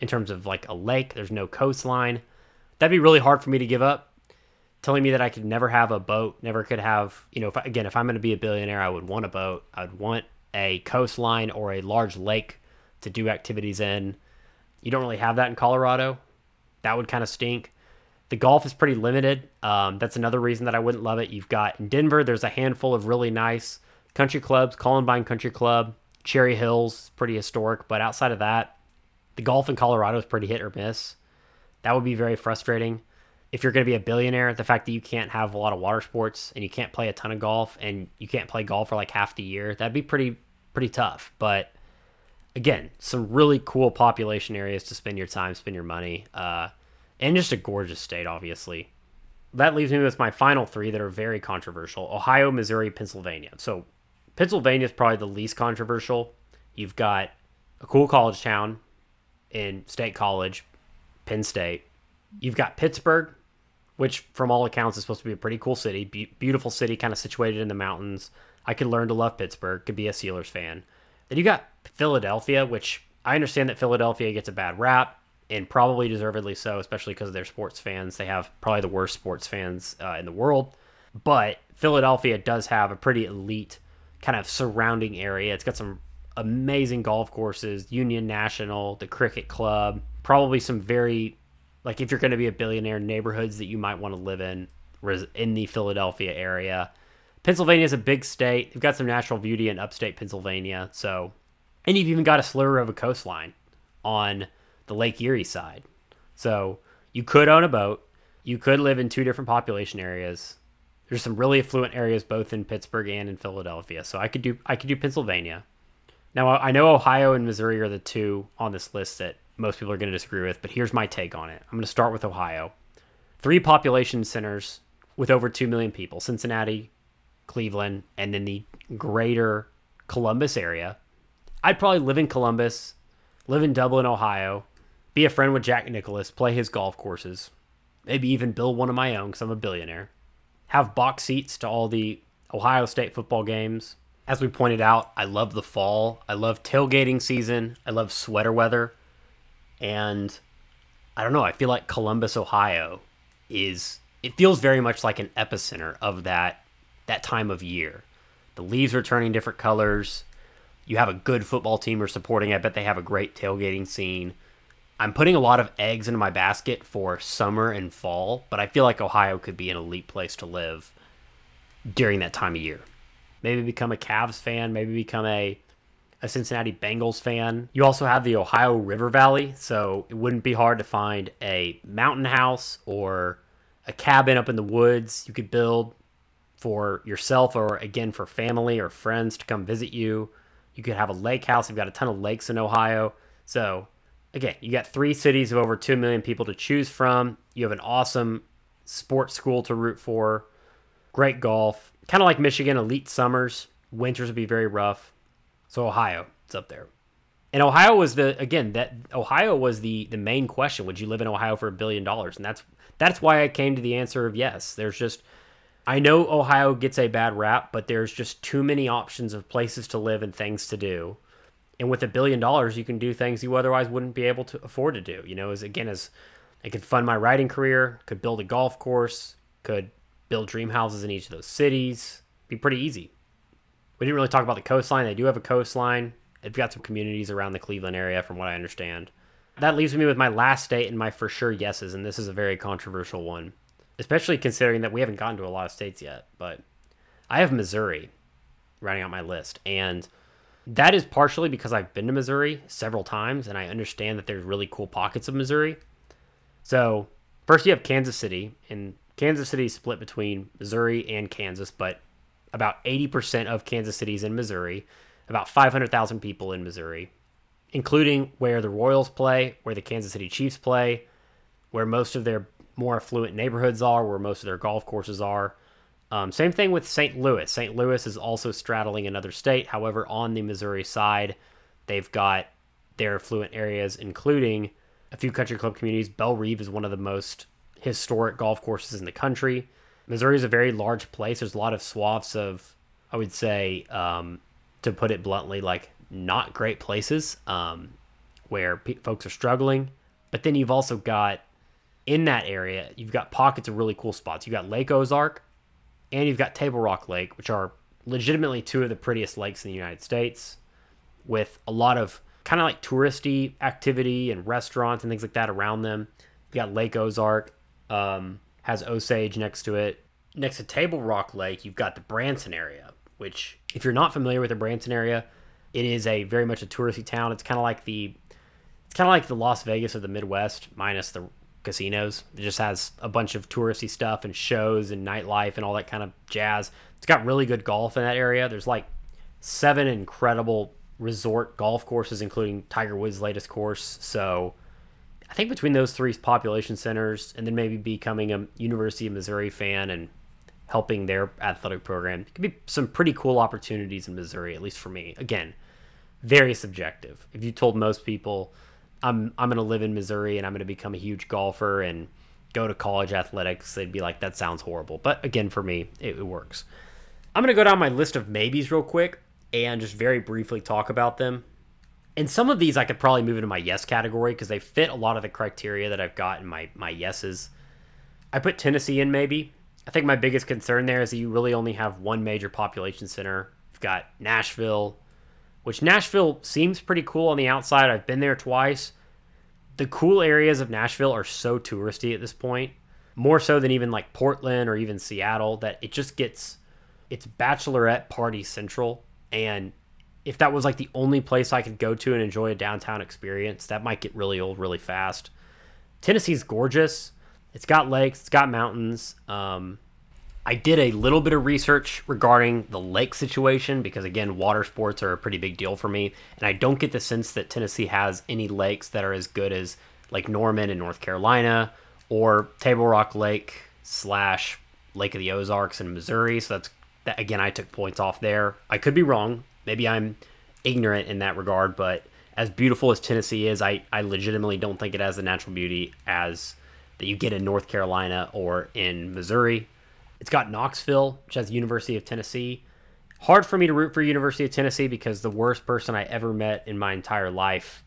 in terms of like a lake, there's no coastline. That'd be really hard for me to give up telling me that I could never have a boat, never could have, you know, if, again, if I'm going to be a billionaire, I would want a boat. I'd want a coastline or a large lake to do activities in. You don't really have that in Colorado. That would kind of stink. The golf is pretty limited. Um, that's another reason that I wouldn't love it. You've got in Denver, there's a handful of really nice country clubs, Columbine Country Club, Cherry Hills, pretty historic. But outside of that, the golf in Colorado is pretty hit or miss. That would be very frustrating if you're going to be a billionaire, the fact that you can't have a lot of water sports and you can't play a ton of golf and you can't play golf for like half the year, that'd be pretty pretty tough. But again, some really cool population areas to spend your time, spend your money, uh, and just a gorgeous state, obviously. That leaves me with my final three that are very controversial: Ohio, Missouri, Pennsylvania. So Pennsylvania is probably the least controversial. You've got a cool college town in State College, Penn State. You've got Pittsburgh, which from all accounts is supposed to be a pretty cool city, Be- beautiful city, kind of situated in the mountains. I could learn to love Pittsburgh, could be a Steelers fan. Then you got Philadelphia, which I understand that Philadelphia gets a bad rap, and probably deservedly so, especially because of their sports fans. They have probably the worst sports fans uh, in the world. But Philadelphia does have a pretty elite kind of surrounding area. It's got some amazing golf courses, Union National, the Cricket Club, probably some very like if you're going to be a billionaire neighborhoods that you might want to live in in the Philadelphia area. Pennsylvania is a big state. You've got some natural beauty in upstate Pennsylvania. So, and you've even got a sliver of a coastline on the Lake Erie side. So, you could own a boat. You could live in two different population areas. There's some really affluent areas both in Pittsburgh and in Philadelphia. So, I could do I could do Pennsylvania. Now, I know Ohio and Missouri are the two on this list that most people are going to disagree with, but here's my take on it. I'm going to start with Ohio. Three population centers with over 2 million people Cincinnati, Cleveland, and then the greater Columbus area. I'd probably live in Columbus, live in Dublin, Ohio, be a friend with Jack Nicklaus, play his golf courses, maybe even build one of my own because I'm a billionaire, have box seats to all the Ohio State football games. As we pointed out, I love the fall. I love tailgating season. I love sweater weather. And I don't know, I feel like Columbus, Ohio is it feels very much like an epicenter of that that time of year. The leaves are turning different colors. You have a good football team you're supporting. I bet they have a great tailgating scene. I'm putting a lot of eggs into my basket for summer and fall, but I feel like Ohio could be an elite place to live during that time of year. Maybe become a Cavs fan, maybe become a a Cincinnati Bengals fan. You also have the Ohio River Valley, so it wouldn't be hard to find a mountain house or a cabin up in the woods you could build for yourself or again for family or friends to come visit you. You could have a lake house. You've got a ton of lakes in Ohio. So, again, you got three cities of over 2 million people to choose from. You have an awesome sports school to root for, great golf, kind of like Michigan, elite summers. Winters would be very rough. So Ohio, it's up there. And Ohio was the again that Ohio was the the main question. Would you live in Ohio for a billion dollars? And that's that's why I came to the answer of yes. There's just I know Ohio gets a bad rap, but there's just too many options of places to live and things to do. And with a billion dollars, you can do things you otherwise wouldn't be able to afford to do. You know, as again as I could fund my writing career, could build a golf course, could build dream houses in each of those cities. Be pretty easy. We didn't really talk about the coastline. They do have a coastline. They've got some communities around the Cleveland area, from what I understand. That leaves me with my last state and my for sure yeses, and this is a very controversial one, especially considering that we haven't gotten to a lot of states yet. But I have Missouri writing out my list, and that is partially because I've been to Missouri several times, and I understand that there's really cool pockets of Missouri. So first you have Kansas City, and Kansas City is split between Missouri and Kansas, but about 80% of Kansas City is in Missouri, about 500,000 people in Missouri, including where the Royals play, where the Kansas City Chiefs play, where most of their more affluent neighborhoods are, where most of their golf courses are. Um, same thing with St. Louis. St. Louis is also straddling another state. However, on the Missouri side, they've got their affluent areas, including a few country club communities. Bellerive is one of the most historic golf courses in the country. Missouri is a very large place. There's a lot of swaths of, I would say, um, to put it bluntly, like not great places um, where pe- folks are struggling. But then you've also got in that area, you've got pockets of really cool spots. You've got Lake Ozark and you've got Table Rock Lake, which are legitimately two of the prettiest lakes in the United States with a lot of kind of like touristy activity and restaurants and things like that around them. You got Lake Ozark, um, has Osage next to it. Next to Table Rock Lake, you've got the Branson area, which, if you're not familiar with the Branson area, it is a very much a touristy town. It's kind of like the it's kind of like the Las Vegas of the Midwest, minus the casinos. It just has a bunch of touristy stuff and shows and nightlife and all that kind of jazz. It's got really good golf in that area. There's like seven incredible resort golf courses, including Tiger Woods' latest course. So I think between those three population centers and then maybe becoming a University of Missouri fan and helping their athletic program, it could be some pretty cool opportunities in Missouri, at least for me. Again, very subjective. If you told most people I'm I'm to live in Missouri and I'm to become a huge golfer and go to college athletics, they'd be like, that sounds horrible. But again, for me, it, it works. I'm to go down my list of maybes real quick and just very briefly talk about them. And some of these I could probably move into my yes category because they fit a lot of the criteria that I've got in my, my yeses. I put Tennessee in maybe. I think my biggest concern there is that you really only have one major population center. You've got Nashville, which Nashville seems pretty cool on the outside. I've been there twice. The cool areas of Nashville are so touristy at this point, more so than even like Portland or even Seattle, that it just gets it's bachelorette party central. And if that was like the only place I could go to and enjoy a downtown experience, that might get really old really fast. Tennessee's gorgeous. It's got lakes, it's got mountains. Um, I did a little bit of research regarding the lake situation because, again, water sports are a pretty big deal for me. And I don't get the sense that Tennessee has any lakes that are as good as like Norman in North Carolina or Table Rock Lake slash Lake of the Ozarks in Missouri. So that's that again, I took points off there. I could be wrong. Maybe I'm ignorant in that regard, but as beautiful as Tennessee is, I, I legitimately don't think it has the natural beauty as that you get in North Carolina or in Missouri. It's got Knoxville, which has University of Tennessee. Hard for me to root for University of Tennessee because the worst person I ever met in my entire life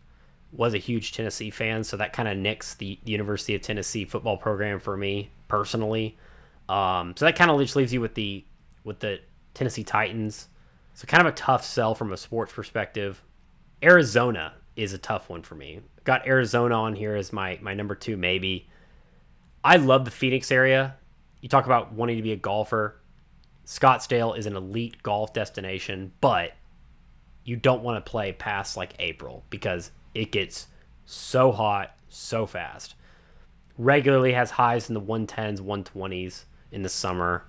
was a huge Tennessee fan, so that kind of nicks the University of Tennessee football program for me personally. Um, so that kind of just leaves you with the with the Tennessee Titans. So kind of a tough sell from a sports perspective. Arizona is a tough one for me. Got Arizona on here as my my number two maybe. I love the Phoenix area you talk about wanting to be a golfer. Scottsdale is an elite golf destination, but you don't want to play past like April because it gets so hot so fast. Regularly has highs in the 110s, 120s in the summer.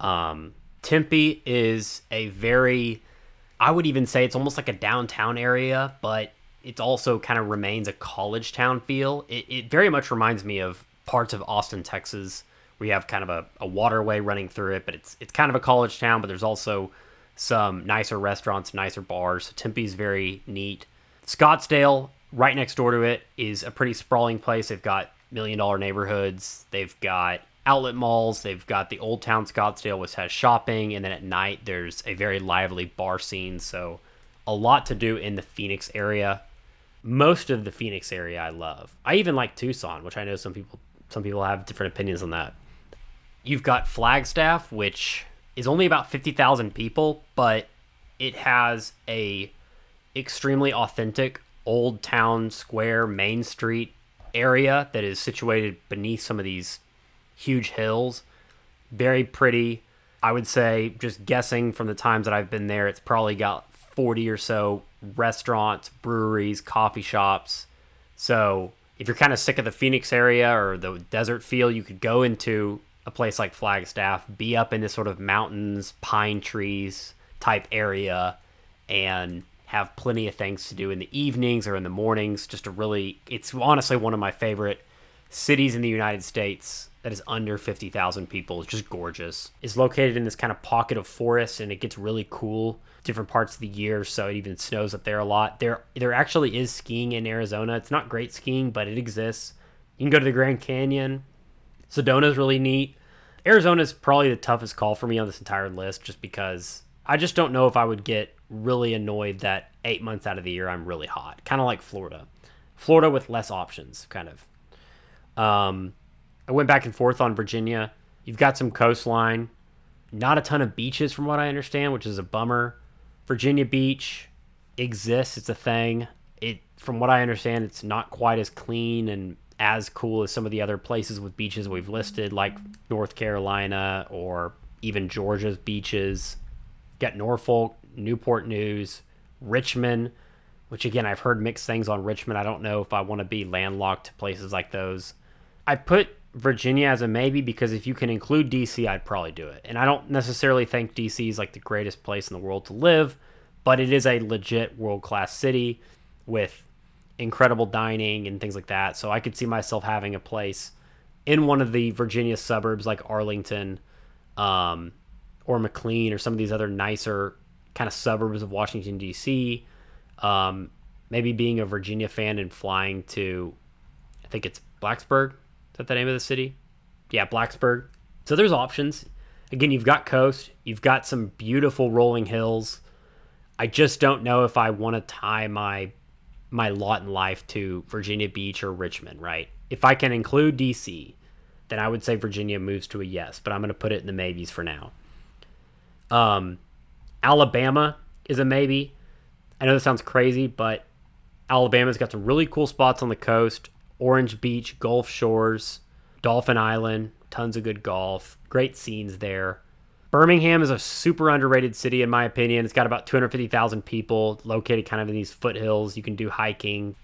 Um, Tempe is a very, I would even say it's almost like a downtown area, but it also kind of remains a college town feel. It, it very much reminds me of parts of Austin, Texas, we have kind of a, a waterway running through it, but it's it's kind of a college town, but there's also some nicer restaurants, nicer bars. So Tempe's very neat. Scottsdale, right next door to it, is a pretty sprawling place. They've got million dollar neighborhoods. They've got outlet malls. They've got the Old Town Scottsdale, which has shopping, and then at night there's a very lively bar scene. So a lot to do in the Phoenix area. most of the Phoenix area I love. I even like Tucson, which I know some people some people have different opinions on that. You've got Flagstaff, which is only about 50,000 people, but it has a extremely authentic old town square main street area that is situated beneath some of these huge hills. Very pretty. I would say, just guessing from the times that I've been there, it's probably got 40 or so restaurants, breweries, coffee shops. So if you're kind of sick of the Phoenix area or the desert feel, you could go into a place like Flagstaff, be up in this sort of mountains, pine trees type area, and have plenty of things to do in the evenings or in the mornings. Just a really, it's honestly one of my favorite cities in the United States that is under 50,000 people. It's just gorgeous. It's located in this kind of pocket of forest and it gets really cool different parts of the year, so it even snows up there a lot. There there actually is skiing in Arizona. It's not great skiing, but it exists. You can go to the Grand Canyon. Sedona's really neat. Arizona's probably the toughest call for me on this entire list just because I just don't know if I would get really annoyed that 8 months out of the year I'm really hot. Kind of like Florida. Florida with less options, kind of. Um I went back and forth on Virginia. You've got some coastline, not a ton of beaches from what I understand, which is a bummer. Virginia Beach exists; it's a thing. It, from what I understand, it's not quite as clean and as cool as some of the other places with beaches we've listed, like North Carolina or even Georgia's beaches. Got Norfolk, Newport News, Richmond, which again I've heard mixed things on Richmond. I don't know if I want to be landlocked to places like those. I put Virginia as a maybe because if you can include DC, I'd probably do it. And I don't necessarily think DC is like the greatest place in the world to live, but it is a legit world class city with incredible dining and things like that. So I could see myself having a place in one of the Virginia suburbs like Arlington um, or McLean or some of these other nicer kind of suburbs of Washington, D.C. Um, maybe being a Virginia fan and flying to, I think it's Blacksburg Is that the name of the city? Yeah, Blacksburg. So there's options. Again, you've got coast, you've got some beautiful rolling hills. I just don't know if I want to tie my my lot in life to Virginia Beach or Richmond, right? If I can include DC, then I would say Virginia moves to a yes, but I'm going to put it in the maybes for now. Um, Alabama is a maybe. I know this sounds crazy, but Alabama's got some really cool spots on the coast. Orange Beach, Gulf Shores, Dauphin Island, tons of good golf, great scenes there. Birmingham is a super underrated city, in my opinion. It's got about 250,000 people located kind of in these foothills. You can do hiking.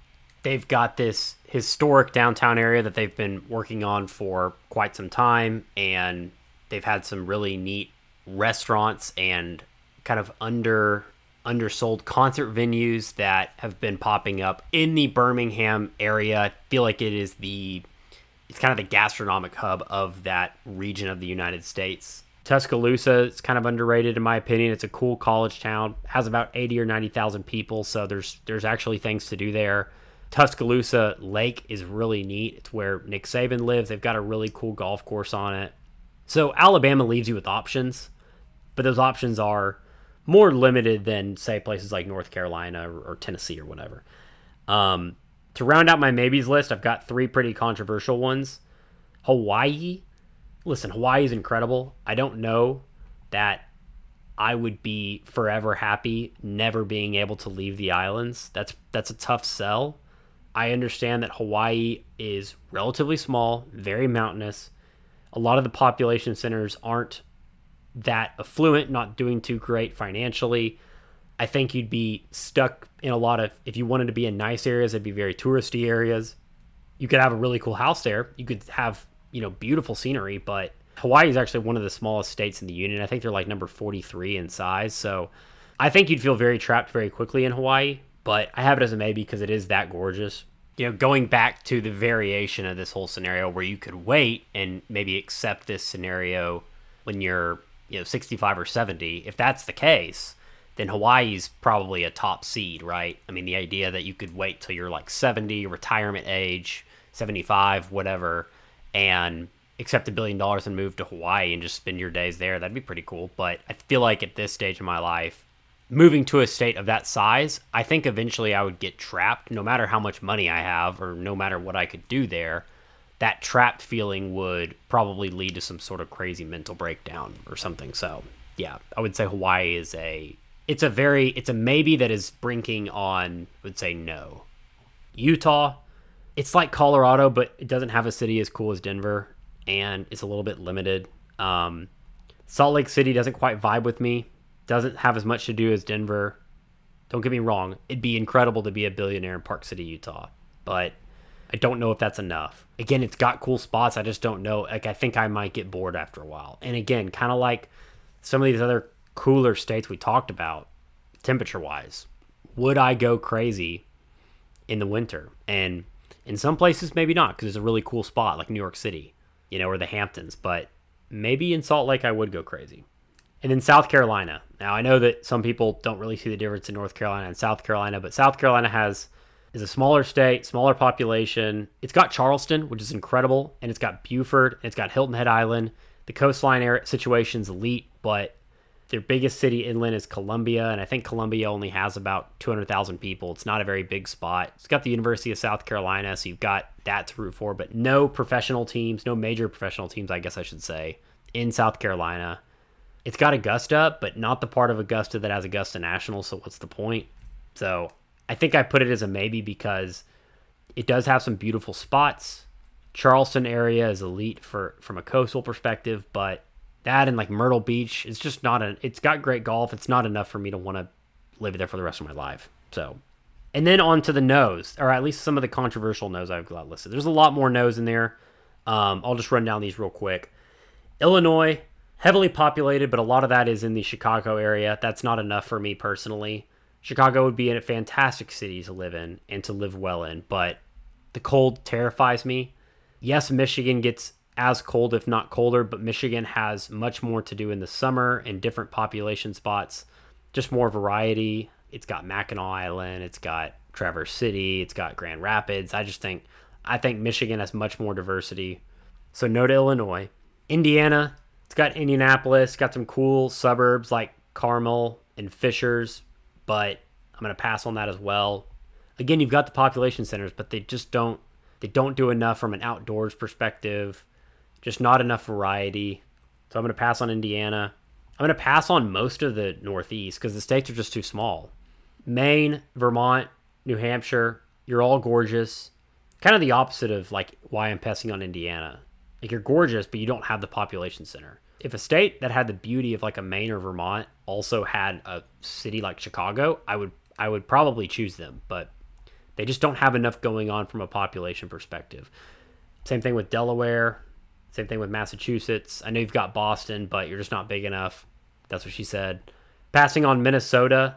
They've got this historic downtown area that they've been working on for quite some time, and they've had some really neat restaurants and kind of under undersold concert venues that have been popping up in the Birmingham area. I feel like it is the it's kind of the gastronomic hub of that region of the United States. Tuscaloosa is kind of underrated in my opinion. It's a cool college town. Has about 80 or 90,000 people, so there's there's actually things to do there. Tuscaloosa Lake is really neat. It's where Nick Saban lives. They've got a really cool golf course on it. So Alabama leaves you with options, but those options are more limited than say places like North Carolina or, or Tennessee or whatever. Um, to round out my maybes list, I've got three pretty controversial ones. Hawaii. Listen, Hawaii is incredible. I don't know that I would be forever happy never being able to leave the islands. That's that's a tough sell. I understand that Hawaii is relatively small, very mountainous. A lot of the population centers aren't that affluent, not doing too great financially. I think you'd be stuck in a lot of, if you wanted to be in nice areas, it'd be very touristy areas. You could have a really cool house there. You could have, you know, beautiful scenery, but Hawaii is actually one of the smallest states in the union. I think they're like number 43 in size. So I think you'd feel very trapped very quickly in Hawaii, but I have it as a maybe because it is that gorgeous. You know, going back to the variation of this whole scenario where you could wait and maybe accept this scenario when you're you know 65 or 70 if that's the case then hawaii's probably a top seed right i mean the idea that you could wait till you're like 70 retirement age 75 whatever and accept a billion dollars and move to hawaii and just spend your days there that'd be pretty cool but i feel like at this stage of my life moving to a state of that size, I think eventually I would get trapped no matter how much money I have or no matter what I could do there. That trapped feeling would probably lead to some sort of crazy mental breakdown or something. So, yeah, I would say Hawaii is a it's a very it's a maybe that is brinking on I would say no. Utah, it's like Colorado, but it doesn't have a city as cool as Denver, and it's a little bit limited. Um, Salt Lake City doesn't quite vibe with me doesn't have as much to do as Denver. Don't get me wrong, it'd be incredible to be a billionaire in Park City, Utah, but I don't know if that's enough. Again, it's got cool spots. I just don't know. Like, I think I might get bored after a while. And again, kind of like some of these other cooler states we talked about, temperature wise, would I go crazy in the winter? And in some places, maybe not, because it's a really cool spot like New York City, you know, or the Hamptons. But maybe in Salt Lake, I would go crazy. And then South Carolina. Now I know that some people don't really see the difference in North Carolina and South Carolina, but South Carolina has is a smaller state, smaller population. It's got Charleston, which is incredible, and it's got Beaufort, and it's got Hilton Head Island. The coastline area situation's elite, but their biggest city inland is Columbia, and I think Columbia only has about 200,000 people. It's not a very big spot. It's got the University of South Carolina, so you've got that to root for, but no professional teams, no major professional teams, I guess I should say, in South Carolina. It's got Augusta, but not the part of Augusta that has Augusta National. So what's the point? So I think I put it as a maybe because it does have some beautiful spots. Charleston area is elite for from a coastal perspective, but that and like Myrtle Beach It's just not a. It's got great golf. It's not enough for me to want to live there for the rest of my life. So, and then on to the nose, or at least some of the controversial nose I've got listed. There's a lot more nose in there. Um, I'll just run down these real quick. Illinois, heavily populated, but a lot of that is in the Chicago area. That's not enough for me personally. Chicago would be a fantastic city to live in and to live well in, but the cold terrifies me. Yes, Michigan gets as cold, if not colder, but Michigan has much more to do in the summer and different population spots, just more variety. It's got Mackinac Island, it's got Traverse City, it's got Grand Rapids. I just think I think Michigan has much more diversity. So no to Illinois. Indiana, it's got Indianapolis, got some cool suburbs like Carmel and Fishers, but I'm going to pass on that as well. Again, you've got the population centers, but they just don't they don't do enough from an outdoors perspective. Just not enough variety. So I'm going to pass on Indiana. I'm going to pass on most of the Northeast because the states are just too small. Maine, Vermont, New Hampshire, you're all gorgeous. Kind of the opposite of like why I'm passing on Indiana. Like you're gorgeous, but you don't have the population center. If a state that had the beauty of like a Maine or Vermont also had a city like Chicago, I would I would probably choose them, but they just don't have enough going on from a population perspective. Same thing with Delaware, same thing with Massachusetts. I know you've got Boston, but you're just not big enough. That's what she said. Passing on Minnesota,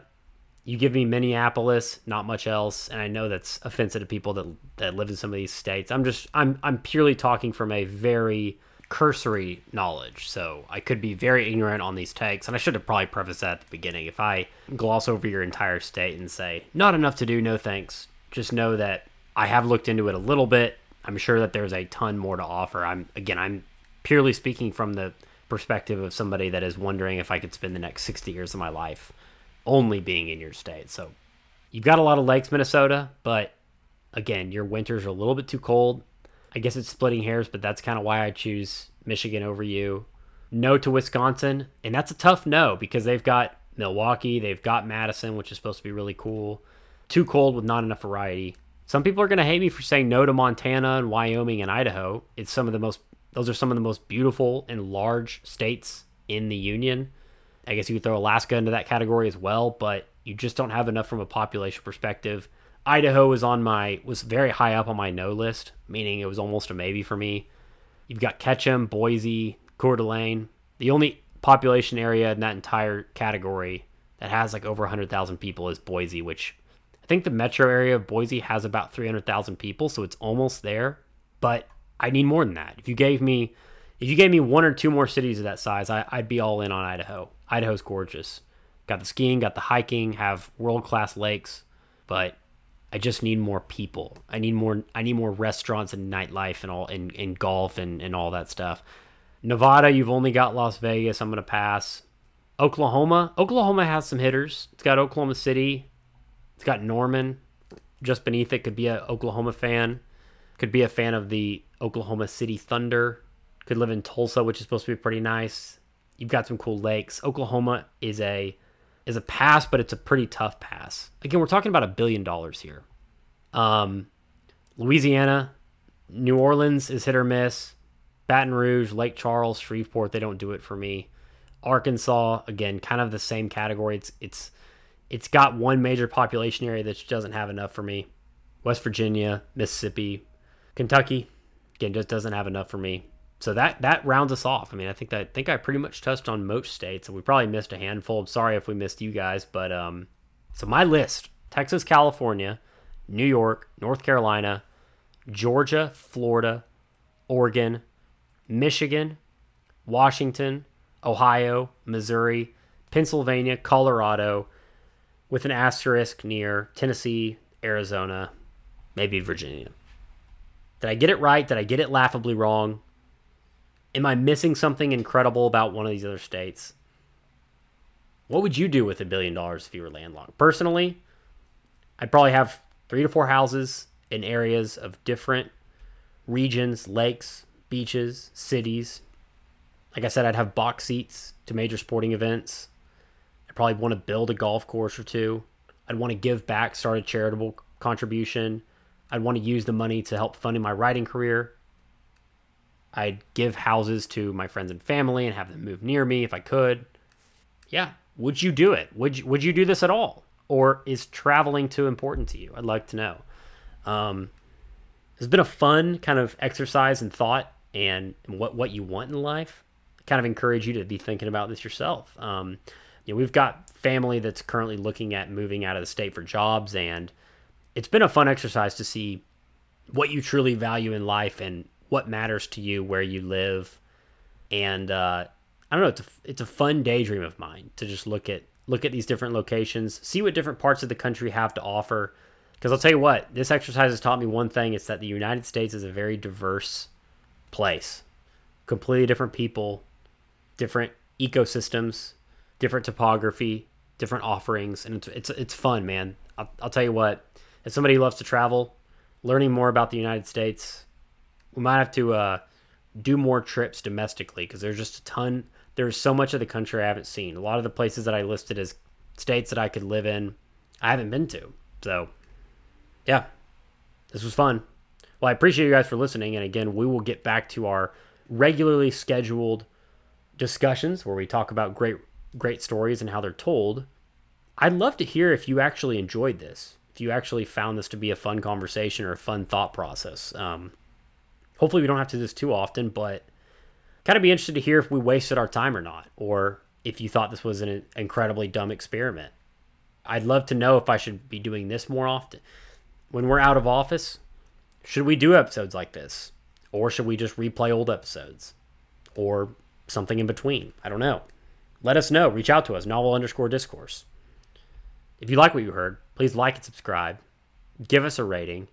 you give me Minneapolis, not much else, and I know that's offensive to people that that live in some of these states. I'm just I'm I'm purely talking from a very cursory knowledge, so I could be very ignorant on these takes, and I should have probably prefaced that at the beginning. If I gloss over your entire state and say not enough to do, no thanks, just know that I have looked into it a little bit. I'm sure that there's a ton more to offer. I'm again I'm purely speaking from the perspective of somebody that is wondering if I could spend the next 60 years of my life only being in your state. So you've got a lot of lakes, Minnesota, but again, your winters are a little bit too cold. I guess it's splitting hairs, but that's kind of why I choose Michigan over you. No to Wisconsin, and that's a tough no because they've got Milwaukee, they've got Madison, which is supposed to be really cool. Too cold with not enough variety. Some people are going to hate me for saying no to Montana and Wyoming and Idaho. It's some of the most those are some of the most beautiful and large states in the union. I guess you could throw Alaska into that category as well, but you just don't have enough from a population perspective. Idaho was on my was very high up on my no list, meaning it was almost a maybe for me. You've got Ketchum, Boise, Coeur d'Alene. The only population area in that entire category that has like over 100,000 people is Boise, which think the metro area of Boise has about 300,000 people, so it's almost there. But I need more than that. If you gave me if you gave me one or two more cities of that size, I, would be all in on Idaho. Idaho's gorgeous. Got the skiing, got the hiking, have world class lakes, but I just need more people. I need more. I need more restaurants and nightlife and all, and, and golf and, and all that stuff. Nevada, you've only got Las Vegas. I'm gonna pass. Oklahoma. Oklahoma has some hitters. It's got Oklahoma City. It's got Norman. Just beneath it could be a Oklahoma fan. Could be a fan of the Oklahoma City Thunder. Could live in Tulsa, which is supposed to be pretty nice. You've got some cool lakes. Oklahoma is a is a pass, but it's a pretty tough pass. Again, we're talking about a billion dollars here. Um, Louisiana, New Orleans is hit or miss. Baton Rouge, Lake Charles, Shreveport, they don't do it for me. Arkansas, again, kind of the same category. It's it's it's got one major population area that doesn't have enough for me. West Virginia, Mississippi, Kentucky, again, just doesn't have enough for me. So that that rounds us off. I mean, I think that I think I pretty much touched on most states, and we probably missed a handful. I'm sorry if we missed you guys, but um, so my list: Texas, California, New York, North Carolina, Georgia, Florida, Oregon, Michigan, Washington, Ohio, Missouri, Pennsylvania, Colorado, with an asterisk near Tennessee, Arizona, maybe Virginia. Did I get it right? Did I get it laughably wrong? Am I missing something incredible about one of these other states? What would you do with a billion dollars if you were landlocked? Personally, I'd probably have three to four houses in areas of different regions, lakes, beaches, cities. Like I said, I'd have box seats to major sporting events. Probably want to build a golf course or two. I'd want to give back, start a charitable contribution. I'd want to use the money to help funding my writing career. I'd give houses to my friends and family and have them move near me if I could. Yeah, would you do it? Would you, would you do this at all? Or is traveling too important to you? I'd like to know. Um, it's been a fun kind of exercise and thought and what what you want in life. I kind of encourage you to be thinking about this yourself. Um, you know, we've got family that's currently looking at moving out of the state for jobs, and it's been a fun exercise to see what you truly value in life and what matters to you where you live. And uh, I don't know, it's a, it's a fun daydream of mine to just look at look at these different locations, see what different parts of the country have to offer. Because I'll tell you what, this exercise has taught me one thing: it's that the United States is a very diverse place, completely different people, different ecosystems, different topography, different offerings, and it's it's, it's fun, man. I'll, I'll tell you what, as somebody who loves to travel, learning more about the United States, we might have to uh, do more trips domestically because there's just a ton. There's so much of the country I haven't seen. A lot of the places that I listed as states that I could live in, I haven't been to. So, yeah, this was fun. Well, I appreciate you guys for listening. And again, we will get back to our regularly scheduled discussions where we talk about great great stories and how they're told. I'd love to hear if you actually enjoyed this, if you actually found this to be a fun conversation or a fun thought process. Um, hopefully, we don't have to do this too often, but kind of be interested to hear if we wasted our time or not, or if you thought this was an incredibly dumb experiment. I'd love to know if I should be doing this more often. When we're out of office, should we do episodes like this? Or should we just replay old episodes? Or something in between? I don't know. Let us know. Reach out to us, novel underscore discourse. If you like what you heard, please like and subscribe. Give us a rating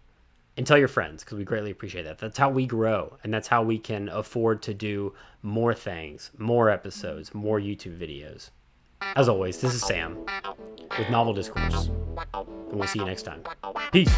and tell your friends because we greatly appreciate that. That's how we grow and that's how we can afford to do more things, more episodes, more YouTube videos. As always, this is Sam with Novel Discourse, and we'll see you next time. Peace.